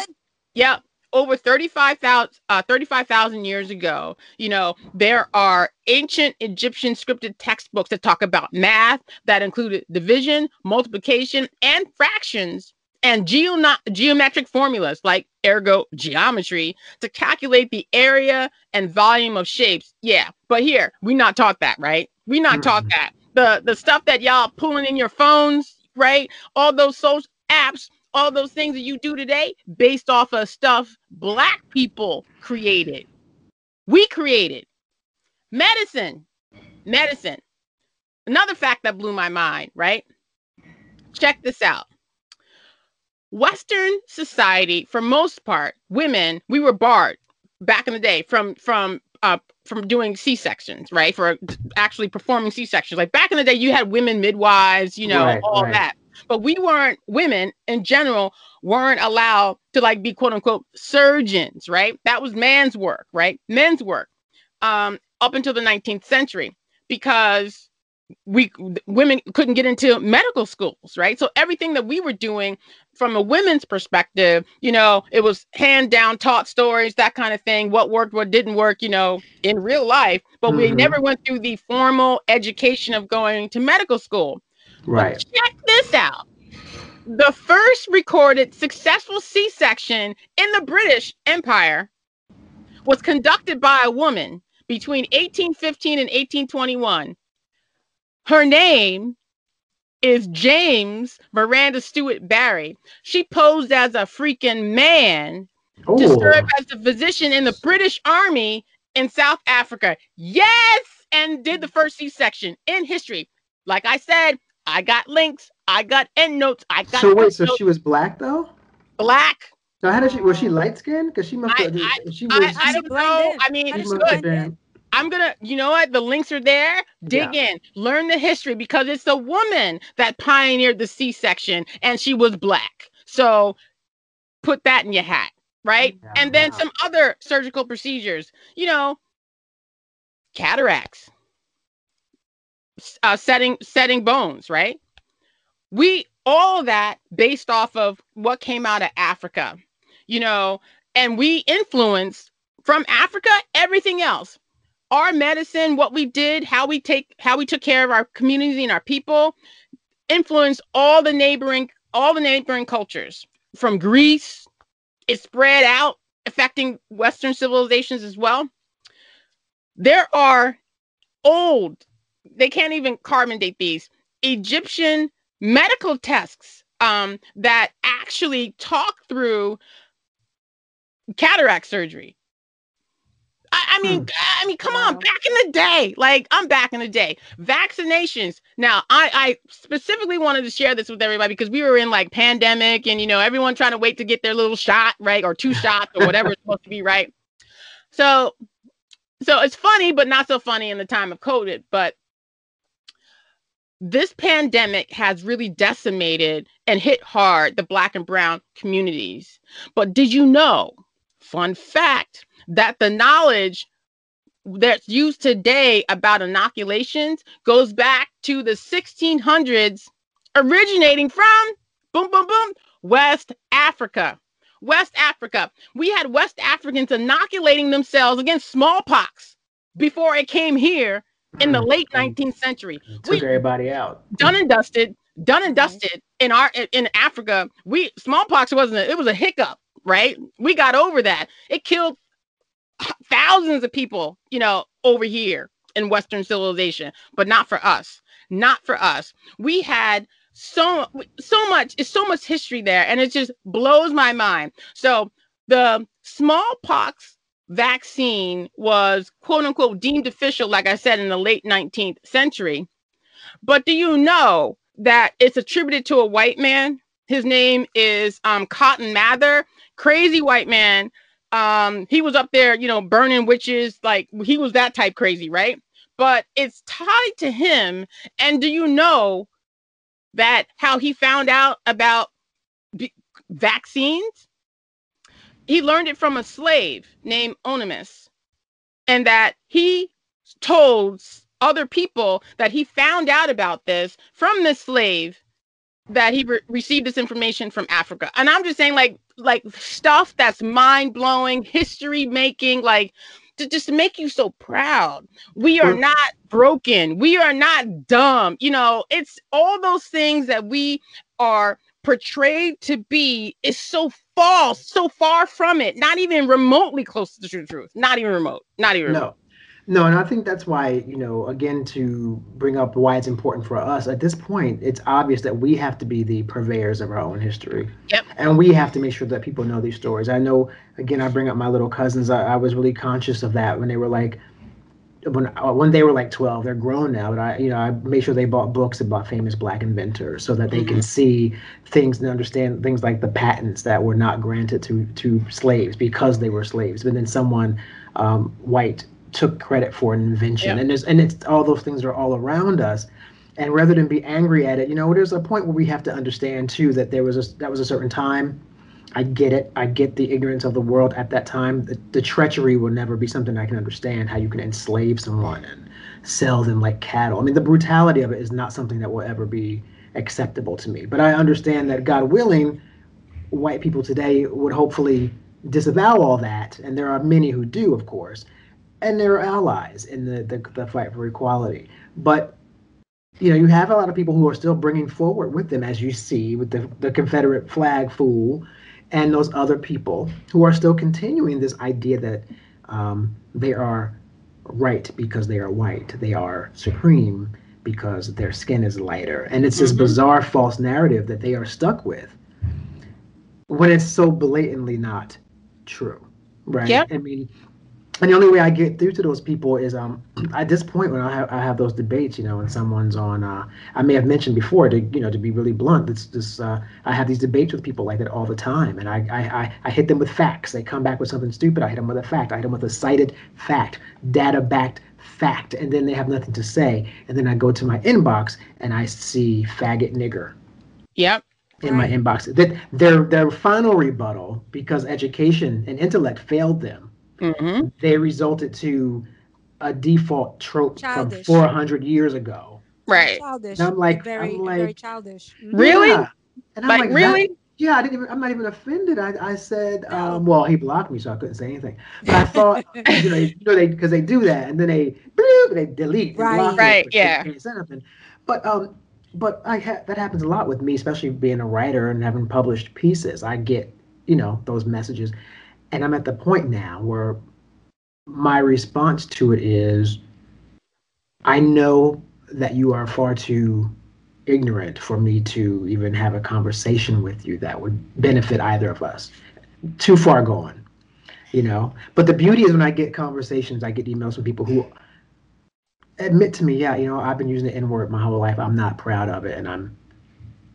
Yeah, over 35,000 uh, 35,000 years ago, you know, there are ancient Egyptian scripted textbooks that talk about math that included division, multiplication, and fractions and geo- geometric formulas like ergo geometry to calculate the area and volume of shapes. Yeah, but here we not taught that, right? We not taught mm-hmm. that. The the stuff that y'all pulling in your phones, right? All those social apps, all those things that you do today, based off of stuff black people created. We created medicine. Medicine. Another fact that blew my mind, right? Check this out Western society, for most part, women, we were barred back in the day from from uh from doing C sections, right? For actually performing C sections. Like back in the day, you had women midwives, you know, right, all right. that. But we weren't women in general weren't allowed to like be quote unquote surgeons, right? That was man's work, right? Men's work. Um, up until the 19th century, because we women couldn't get into medical schools right so everything that we were doing from a women's perspective you know it was hand down taught stories that kind of thing what worked what didn't work you know in real life but mm-hmm. we never went through the formal education of going to medical school
right
but check this out the first recorded successful c-section in the british empire was conducted by a woman between 1815 and 1821 her name is James Miranda Steuart Barry. She posed as a freaking man Ooh. to serve as a physician in the British Army in South Africa. Yes, and did the first C-section in history. Like I said, I got links, I got end notes, I got.
So wait, so she was black though?
Black.
So how did she? Was she light skinned? Because she must. Have,
I,
she
was. I, I don't know. I mean, she good. I'm gonna, you know what? The links are there. Dig yeah. in, learn the history because it's a woman that pioneered the C-section and she was black. So put that in your hat, right? Yeah, and then some other surgical procedures, you know, cataracts, uh, setting setting bones, right? We all that based off of what came out of Africa, you know, and we influence from Africa everything else our medicine, what we did, how we take how we took care of our community and our people influenced all the neighboring all the neighboring cultures from Greece. It spread out, affecting Western civilizations as well. There are old, they can't even carbon date these Egyptian medical texts um, that actually talk through cataract surgery I, I mean, hmm. I mean, come on, back in the day, like I'm back in the day. Vaccinations. Now, I, I specifically wanted to share this with everybody because we were in like pandemic and you know everyone trying to wait to get their little shot, right, or two (laughs) shots or whatever it's supposed to be, right. So, so it's funny, but not so funny in the time of COVID. But this pandemic has really decimated and hit hard the Black and Brown communities. But did you know? Fun fact that the knowledge that's used today about inoculations goes back to the 1600s, originating from boom, boom, boom, West Africa. West Africa. We had West Africans inoculating themselves against smallpox before it came here in the mm. late 19th century.
Took we, everybody out.
Done and dusted. Done and mm-hmm. dusted in our in Africa. We smallpox wasn't a, it was a hiccup, right? We got over that. It killed thousands of people, you know, over here in Western civilization, but not for us. Not for us. We had so so much it's so much history there and it just blows my mind so the smallpox vaccine was quote unquote deemed official like i said in the late 19th century. But do you know that it's attributed to a white man? His name is um, cotton mather. Crazy white man. Um he was up there you know burning witches like he was that type crazy right? But it's tied to him. And do you know that how he found out about b- vaccines he learned it from a slave named Onesimus, and that he told other people that he found out about this from the slave that he re- received this information from Africa. And I'm just saying, like, like stuff that's mind blowing, history making, like to just make you so proud. We are not broken. We are not dumb. You know, it's all those things that we are portrayed to be is so false, so far from it, not even remotely close to the truth. Not even remote. Not even
no.
remote.
No, and I think that's why, you know, again, to bring up why it's important for us at this point, it's obvious that we have to be the purveyors of our own history.
Yep.
And we have to make sure that people know these stories. I know, again, I bring up my little cousins. I, I was really conscious of that when they were like, when uh, when they were like 12 they're grown now but i you know i made sure they bought books about famous black inventors so that they can see things and understand things like the patents that were not granted to to slaves because they were slaves but then someone um, white took credit for an invention.
Yeah.
and there's and it's all those things are all around us. And rather than be angry at it you know there's a point where we have to understand too that there was a that was a certain time i get it. I get the ignorance of the world at that time. The, the treachery will never be something i can understand how you can enslave someone and sell them like cattle. I mean the brutality of it is not something that will ever be acceptable to me. But i understand that god willing white people today would hopefully disavow all that. And there are many who do of course. And they're allies in the, the, the fight for equality. But you know, you have a lot of people who are still bringing forward with them, as you see with the, the Confederate flag fool and those other people who are still continuing this idea that um, they are right because they are white, they are supreme because their skin is lighter. And it's this
Mhm.
bizarre false narrative that they are stuck with when it's so blatantly not true. Right.
Yep.
I mean, and the only way I get through to those people is um at this point when I have I have those debates, you know, when someone's on uh I may have mentioned before to you know to be really blunt, this this uh I have these debates with people like that all the time and I I I, I hit them with facts. They come back with something stupid, I hit them with a fact. I hit them with a cited fact, data backed fact, and then they have nothing to say. And then I go to my inbox and I see faggot nigger
Yep.
in my inbox. That their their final rebuttal, because education and intellect failed them,
hmm
they resulted to a default trope
Childish.
from 400 years ago.
Right.
Childish.
And I'm like-
very,
I'm like,
very childish.
Really?
Yeah. And I'm
Like,
like,
really?
that- yeah, I didn't even. I'm not even offended. I, I said, um, well, he blocked me, so I couldn't say anything. But I thought, (laughs) you know, you know, they because they do that, and then they bloop, they delete, they
Right.
block
Right, yeah.
can't say nothing. But um, but I ha- that happens a lot with me, especially being a writer and having published pieces. I get, you know, those messages, and I'm at the point now where my response to it is, I know that you are far too ignorant for me to even have a conversation with you that would benefit either of us. Too far gone, you know. But the beauty is when I get conversations, I get emails from people who admit to me, yeah, you know, I've been using the N word my whole life. I'm not proud of it, and I'm,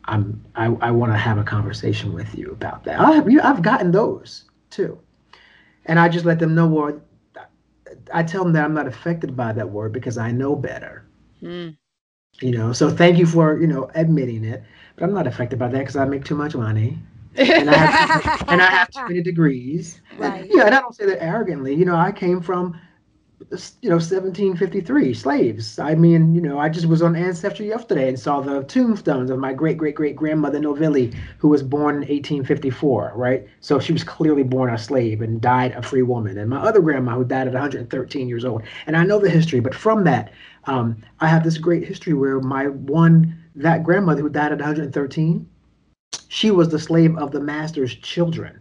I'm, I, I want to have a conversation with you about that. I have, you, I've gotten those too, and I just let them know. Well, I tell them that I'm not affected by that word because I know better
Mm.
you know so thank you for you know admitting it but i'm not affected by that because i make too much money and i have and i have too many (laughs) degrees
Right.
and, yeah and i don't say that arrogantly you know i came from you know 1753 slaves i mean you know i just was on ancestry yesterday and saw the tombstones of my great great great grandmother novelli who was born in 1854 right so she was clearly born a slave and died a free woman and my other grandma who died at 113 years old and i know the history but from that um, I have this great history where my one that grandmother who died at 113, she was the slave of the master's children.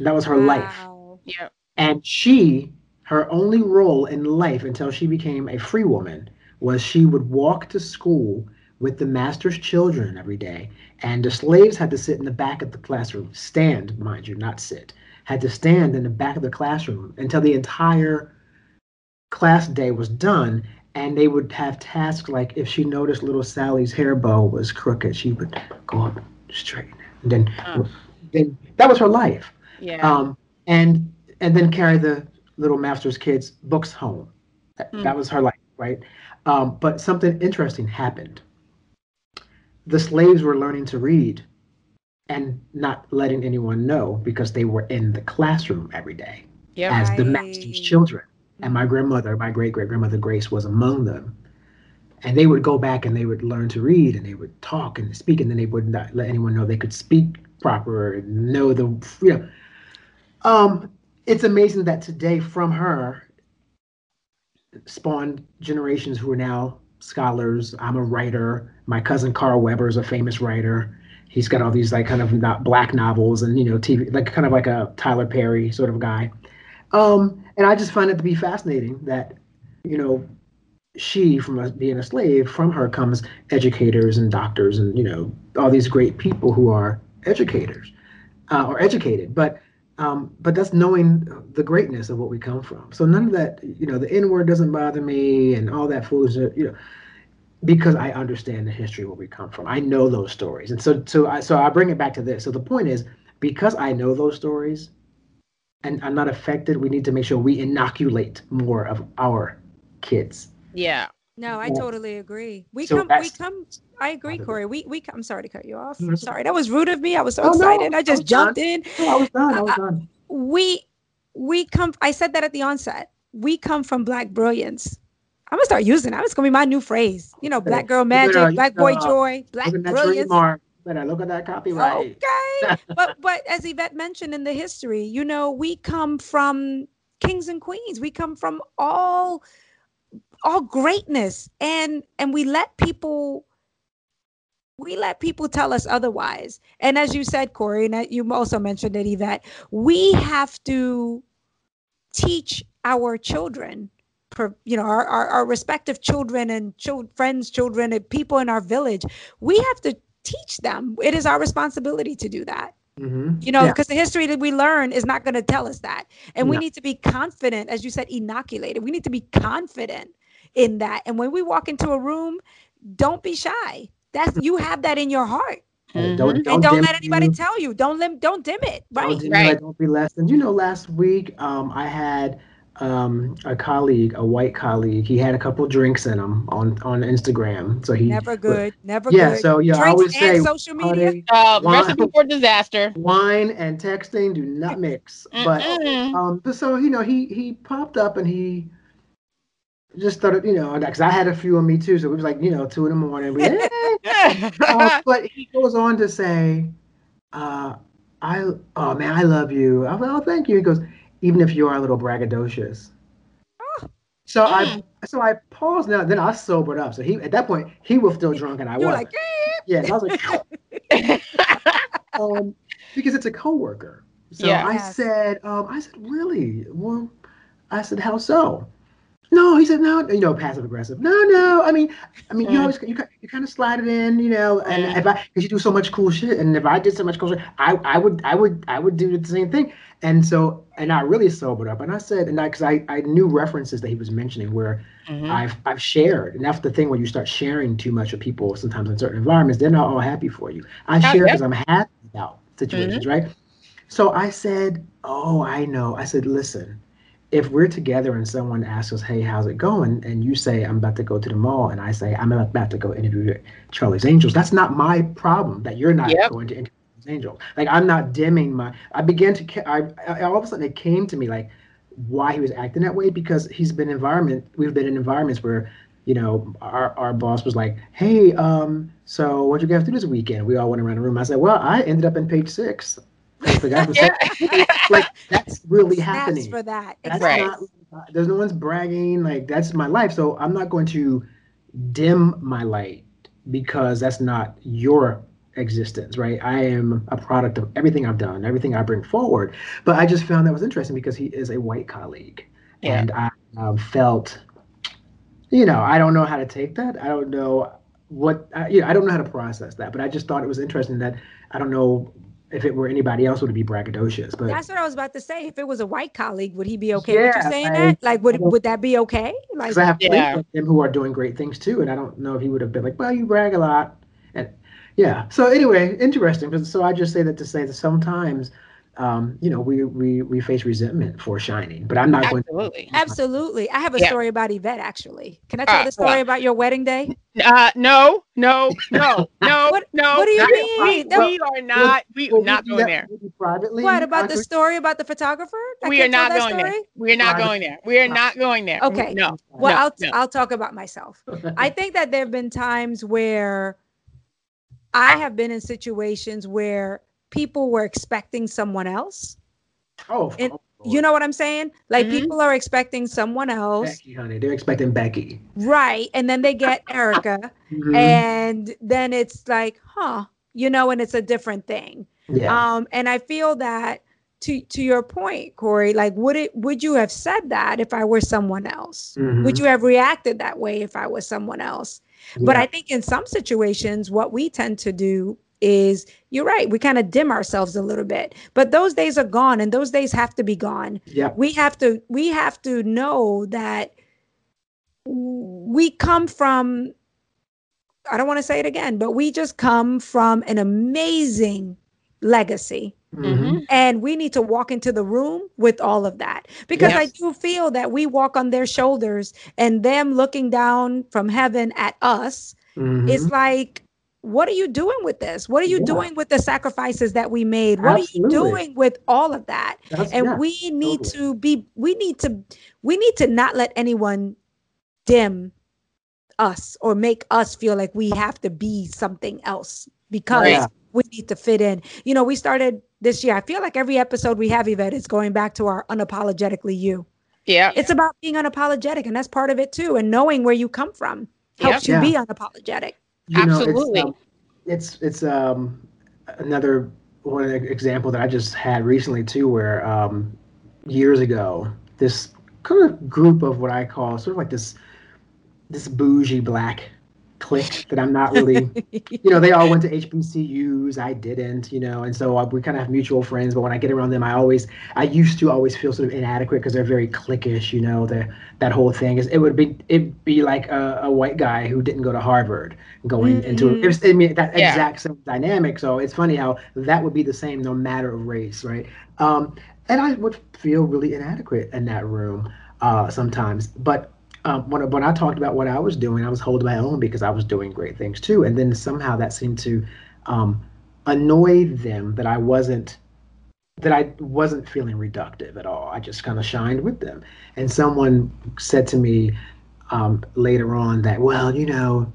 That was her life,
Wow.
Yep.
and she her only role in life until she became a free woman was she would walk to school with the master's children every day, and the slaves had to sit in the back of the classroom, stand, mind you, not sit, had to stand in the back of the classroom until the entire class day was done and they would have tasks like if she noticed little Sally's hair bow was crooked, she would go up straighten it. And then,
Oh.
then that was her life.
Yeah.
Um, and and then carry the little master's kids' books home. That,
Hmm.
that was her life, right? Um, but something interesting happened. The slaves were learning to read and not letting anyone know because they were in the classroom every day
yep.
as the master's children. And my grandmother, my great great grandmother Grace, was among them. and they would go back and they would learn to read and they would talk and speak and then they would not let anyone know they could speak proper and know the you know um it's amazing that today from her spawned generations who are now scholars. I'm a writer. My cousin carl weber is a famous writer. He's got all these like kind of not black novels and you know tv like kind of like a tyler perry sort of guy. Um and i just find it to be fascinating that you know she from being a slave from her comes educators and doctors and you know all these great people who are educators uh, or educated. But um, but that's knowing the greatness of what we come from. So none of that you know the n word doesn't bother me and all that foolishness you know because i understand the history where we come from. I know those stories. And so so i so i bring it back to this. So the point is because i know those stories and i'm not affected we need to make sure we inoculate more of our kids.
Yeah.
No, I totally agree. We
So
come, we come. I agree, Corey. We, we. I'm sorry to cut you off.
Mhm.
Sorry, that was rude of me. I was so
Oh,
excited. I
I
just
was
jumped in.
No, i was done i was done
We, we come. I said that at the onset. We come from black brilliance. I'm gonna start using that. It's gonna be my new phrase. You know, black girl magic, black boy
better
joy, black
look at that
brilliance.
trademark better look at that copyright
Okay. but but as Yvette mentioned in the history, you know, we come from kings and queens. We come from all all greatness and and we let people we let people tell us otherwise. And as you said, Corey, and you also mentioned it, Yvette, we have to teach our children, you know, our, our, our respective children and chil- friends, children, and people in our village. We have to teach them. It is our responsibility to do that.
Mhm.
You know,
Yeah.
because the history that we learn is not going to tell us that. And we need to be confident, as you said, inoculated. We need to be confident in that. And when we walk into a room, don't be shy. That's you have that in your heart.
Hey,
Mhm.
don't,
and don't let anybody
you.
tell you. Don't lim- don't dim it.
Don't
Right.
dim
Right.
it, Don't be less than. You know, last week um, I had um, a colleague, a white colleague. He had a couple drinks in him on on Instagram. So he
Never good. Never
Yeah.
good.
So yeah, I
Drinks
always say,
social media.
honey,
Uh,
Wine.
recipe for disaster.
wine and texting do not mix. But um, but so you know, he he popped up and he just started, you know, because I had a few on me too. So it was like, you know, two in the morning. We, (laughs) uh, but he goes on to say, uh, I oh man, I love you. I was like, oh, thank you. He goes, even if you are a little braggadocious. So I so I paused now. Then I sobered up. So he at that point he was still drunk and I
You're
was.
like,
yeah, and I was like, (laughs) um, because it's a coworker. So
Yeah.
I
Yes.
said, um, I said, really? Well, I said, how so? No, he said, no, you know, passive aggressive. No, no. I mean, I mean, you
Mm.
always you, you kind of slide it in, you know. And
Mm.
if I, because you do so much cool shit, and if I did so much cool shit, I, I would, I would, I would do the same thing. And so, and I really sobered up, and I said, and I, because I, I knew references that he was mentioning where
Mhm.
I've I've shared, and that's the thing when you start sharing too much with people. Sometimes in certain environments, they're not all happy for you. I
Oh,
share because I'm happy about situations, right? So I said, "Oh, I know." I said, "Listen, if we're together and someone asks us, "Hey, how's it going?" and you say, "I'm about to go to the mall," and I say, "I'm about to go interview Charlie's Angels," that's not my problem. That you're not
Yep.
going to interview Charlie's Angels. Like I'm not dimming my. I began to. I, I all of a sudden it came to me like why he was acting that way because he's been environment we've been in environments where you know our, our boss was like hey um so what you guys do this weekend we all went around the room i said well i ended up in page six the guy was saying, like that's really
snaps
happening.
for that.
that's
Right.
not there's no one's bragging like that's my life. So i'm not going to dim my light because that's not your existence right? I am a product of everything i've done everything i bring forward. But i just found that was interesting because he is a white colleague.
Yeah.
and i um, felt you know i don't know how to take that. I don't know what I, you know, I don't know how to process that. But i just thought it was interesting that i don't know if it were anybody else would it be braggadocious but
That's what I was about to say. If it was a white colleague, would he be okay with you
Yeah,
saying
like,
that? Like, would would that be okay? Like,
I have friends
Yeah.
like them who are doing great things too, and I don't know if he would have been like, "Well, you brag a lot," and yeah. So anyway, interesting. So I just say that to say that sometimes um, you know, we we we face resentment for shining. But I'm not
Absolutely.
going to (laughs)
Absolutely. I have a
Yeah.
story about Yvette actually. Can I tell
Uh,
the story
well.
about your wedding day?
Uh, no, no, no, no, (laughs)
What-
no.
what do you mean?
We, we are not. We
Well,
are not
we do
going there.
privately.
What about the story about the photographer? I
We are
can't tell
not
that
going there. We are not going there. We are
Right.
not going there.
Okay.
No.
Well,
no,
I'll
no.
I'll talk about myself. (laughs) I think that there have been times where I have been in situations where people were expecting someone else.
oh,
and
oh,
You know what I'm saying? Like
Mhm.
people are expecting someone else,
Becky, honey, they're expecting Becky.
right? And then they get Ericka,
Mhm.
and then it's like, huh, you know, and it's a different thing.
yeah,
Um, and I feel that to to your point, Corey, like would it would you have said that if I were someone else? Would
Mhm.
you have reacted that way if I was someone else? But I think in some situations, what we tend to do is you're right, we kind of dim ourselves a little bit. But those days are gone, and those days have to be gone.
yeah
We have to we have to know that we come from I don't want to say it again, but we just come from an amazing legacy.
Mhm.
And we need to walk into the room with all of that because I do feel that we walk on their shoulders and them looking down from heaven at us
Mhm.
it's like what are you doing with this what are you
Yeah.
doing with the sacrifices that we made what
Absolutely.
are you doing with all of that
That's-
and
yeah,
we need
totally.
to be we need to we need to not let anyone dim us or make us feel like we have to be something else because
Right.
Yeah.
we need to fit in you know we started this year i feel like every episode we have yvette is going back to our unapologetically you
Yeah.
it's about being unapologetic and that's part of it too and knowing where you come from helps
Yep.
you
Yeah.
be unapologetic
You know,
Absolutely.
It's, um, it's it's um another one example that I just had recently too, where um years ago this kind of group of what I call sort of like this this bougie black clique that I'm not really (laughs) you know, they all went to HBCUs. I didn't, you know, and so uh, we kind of have mutual friends. But when I get around them, I always, I used to always feel sort of inadequate because they're very cliquish, you know. The that whole thing is, it would be, it'd be like a, a white guy who didn't go to Harvard going into
Mhm.
it. Was, I mean, that
Yeah.
exact same dynamic. So it's funny how that would be the same no matter of race, right? Um, and I would feel really inadequate in that room uh, sometimes, but um, when, when I talked about what I was doing, I was holding my own because I was doing great things too. And then somehow that seemed to um, annoy them that I wasn't that I wasn't feeling reductive at all. I just kind of shined with them. And someone said to me um, later on that, well, you know,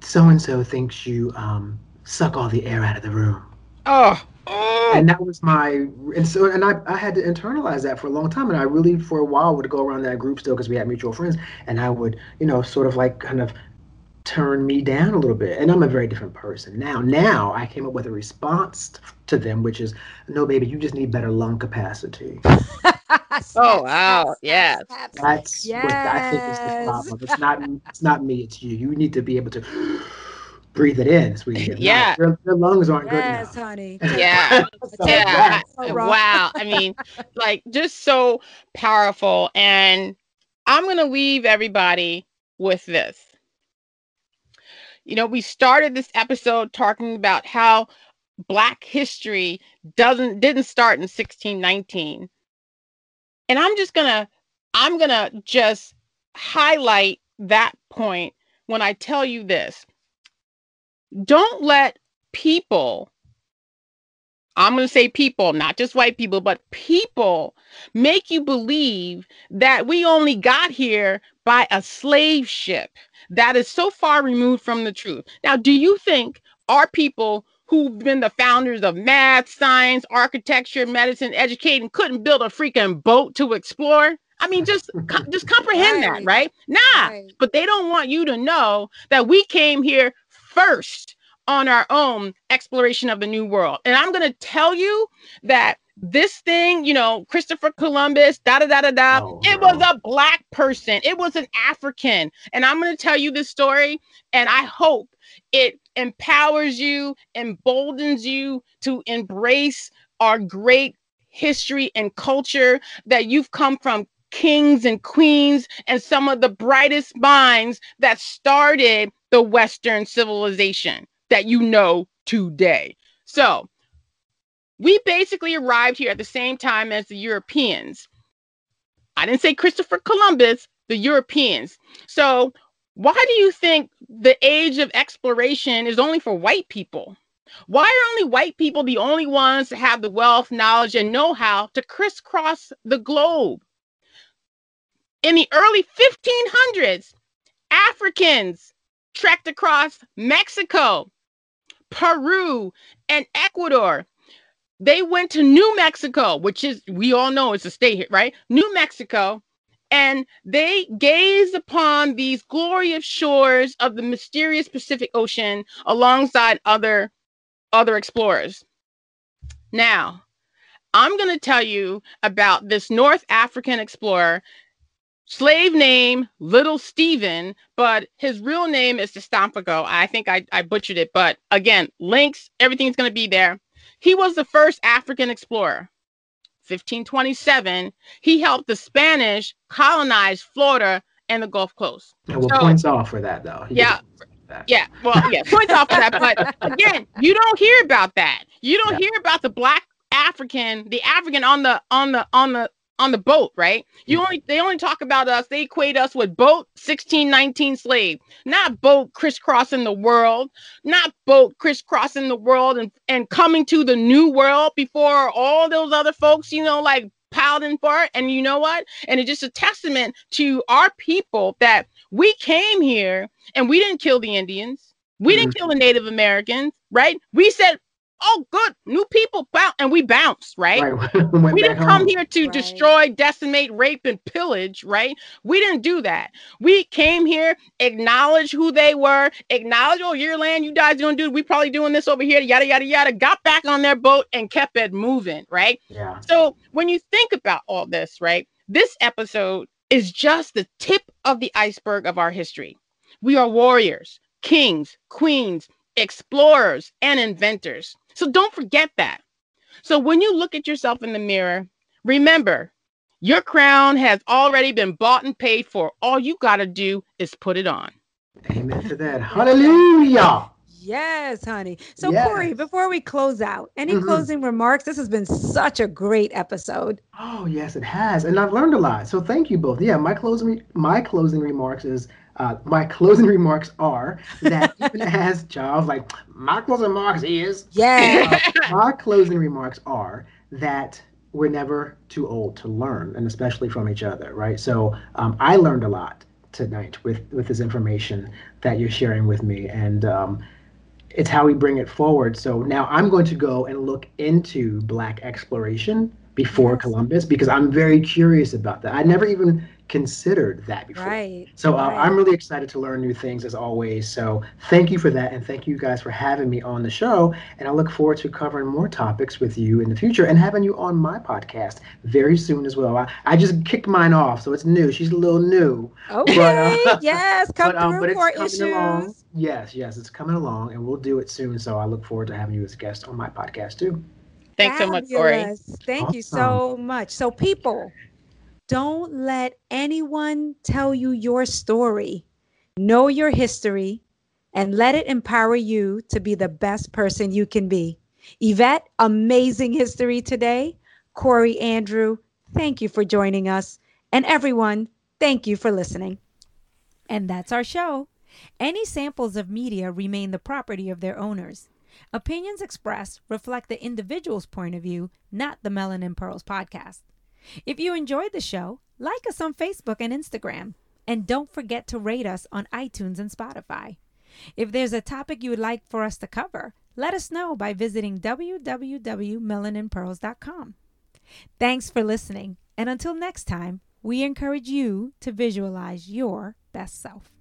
so and so thinks you um, suck all the air out of the room
Oh. Oh.
and that was my and so and I, I had to internalize that for a long time and i really for a while would go around that group still because we had mutual friends and i would you know sort of like kind of turn me down a little bit and i'm a very different person now now i came up with a response to them which is no baby you just need better lung capacity (laughs)
Oh, wow. Yes.
that's what i think is the
Yes.
problem it's not it's not me it's you you need to be able to breathe it in sweetie If not,
Yeah.
your, your lungs aren't good
Yes, honey. (laughs)
Yeah.
So,
yeah.
So
wow. I mean, (laughs) like just so powerful. And I'm going to leave everybody with this. You know, we started this episode talking about how Black history doesn't didn't start in 1619. And I'm just going to I'm going to just highlight that point when I tell you this. Don't let people I'm going to say people, not just white people, but people make you believe that we only got here by a slave ship. That is so far removed from the truth. Now, do you think our people who've been the founders of math, science, architecture, medicine, educating couldn't build a freaking boat to explore? I mean, just (laughs) co- just comprehend that,
Right.
right? Nah,
Right.
but they don't want you to know that we came here first on our own exploration of the new world. And I'm going to tell you that this thing, you know, Christopher Columbus, da da da da da,
Oh,
it was a black person, it was an African. And I'm going to tell you this story, and I hope it empowers you, emboldens you to embrace our great history and culture that you've come from kings and queens and some of the brightest minds that started the Western civilization that you know today. So, we basically arrived here at the same time as the Europeans. I didn't say Christopher Columbus, the Europeans. So, why do you think the age of exploration is only for white people? Why are only white people the only ones to have the wealth, knowledge, and know how to crisscross the globe? In the early 1500s, Africans trekked across Mexico, Peru, and Ecuador. They went to New Mexico, which is, we all know it's a state here, right? New Mexico. And they gazed upon these glorious shores of the mysterious Pacific Ocean alongside other other explorers. Now, I'm going to tell you about this North African explorer, slave name Little Stephen, but his real name is Sestampago. I think I, I butchered it, but again, links, everything's going to be there. He was the first African explorer. 1527, he helped the Spanish colonize Florida and the Gulf Coast.
Yeah, well, so, points off for that, though.
He yeah. Yeah, well, yeah, points off for that. But again, you don't hear about that. You don't yeah. hear about the black African, the African on the on the on the on the boat, right? You mm-hmm. only they only talk about us, they equate us with boat 1619 slave, not boat crisscrossing the world, not boat crisscrossing the world and, and coming to the new world before all those other folks, you know, like piled in for it. And you know what? And it's just a testament to our people that we came here and we didn't kill the Indians. We didn't mm-hmm. kill the Native Americans, right? We said, oh, good, new people, bounce, and we bounced, right? right. (laughs) we didn't come here to right. destroy, decimate, rape, and pillage, right? We didn't do that. We came here, acknowledge who they were, acknowledge, oh, your land, you guys gonna do, we probably doing this over here, yada, yada, yada, got back on their boat and kept it moving, right?
Yeah.
So when you think about all this, right, this episode is just the tip of the iceberg of our history. We are warriors, kings, queens, explorers, and inventors. So don't forget that. So when you look at yourself in the mirror, remember your crown has already been bought and paid for. All you got to do is put it on.
Amen to that. Hallelujah.
Yes, honey. So, yes. Corey, before we close out, any mm-hmm. closing remarks? This has been such a great episode.
Oh, yes, it has, and I've learned a lot. So, thank you both. Yeah, my closing my closing remarks is uh, my (laughs) closing remarks are that even (laughs) as Charles, like my closing remarks is
yeah,
uh, (laughs) my closing remarks are that we're never too old to learn, and especially from each other, right? So um, I learned a lot tonight with with this information that you're sharing with me, and um, it's how we bring it forward. So now I'm going to go and look into Black exploration before yes. Columbus because I'm very curious about that. I never even considered that before.
Right.
So
uh,
right. I'm really excited to learn new things as always. So thank you for that. And thank you guys for having me on the show. And I look forward to covering more topics with you in the future and having you on my podcast very soon as well. I, I just kicked mine off, so it's new. She's a little new.
Okay. But, uh, (laughs) yes, come but, um, through for issues.
Along. Yes, yes, it's coming along and we'll do it soon. So I look forward to having you as a guest on my podcast too.
Thanks Fabulous. so much, Corey.
Thank awesome. you so much. So people, don't let anyone tell you your story. Know your history and let it empower you to be the best person you can be. Yvette, amazing history today. Corey, Andrew, thank you for joining us. And everyone, thank you for listening.
And that's our show. Any samples of media remain the property of their owners. Opinions expressed reflect the individual's point of view, not the Melanin and Pearls podcast. If you enjoyed the show, like us on Facebook and Instagram. And don't forget to rate us on iTunes and Spotify. If there's a topic you would like for us to cover, let us know by visiting www.melaninpearls.com. Thanks for listening, and until next time, we encourage you to visualize your best self.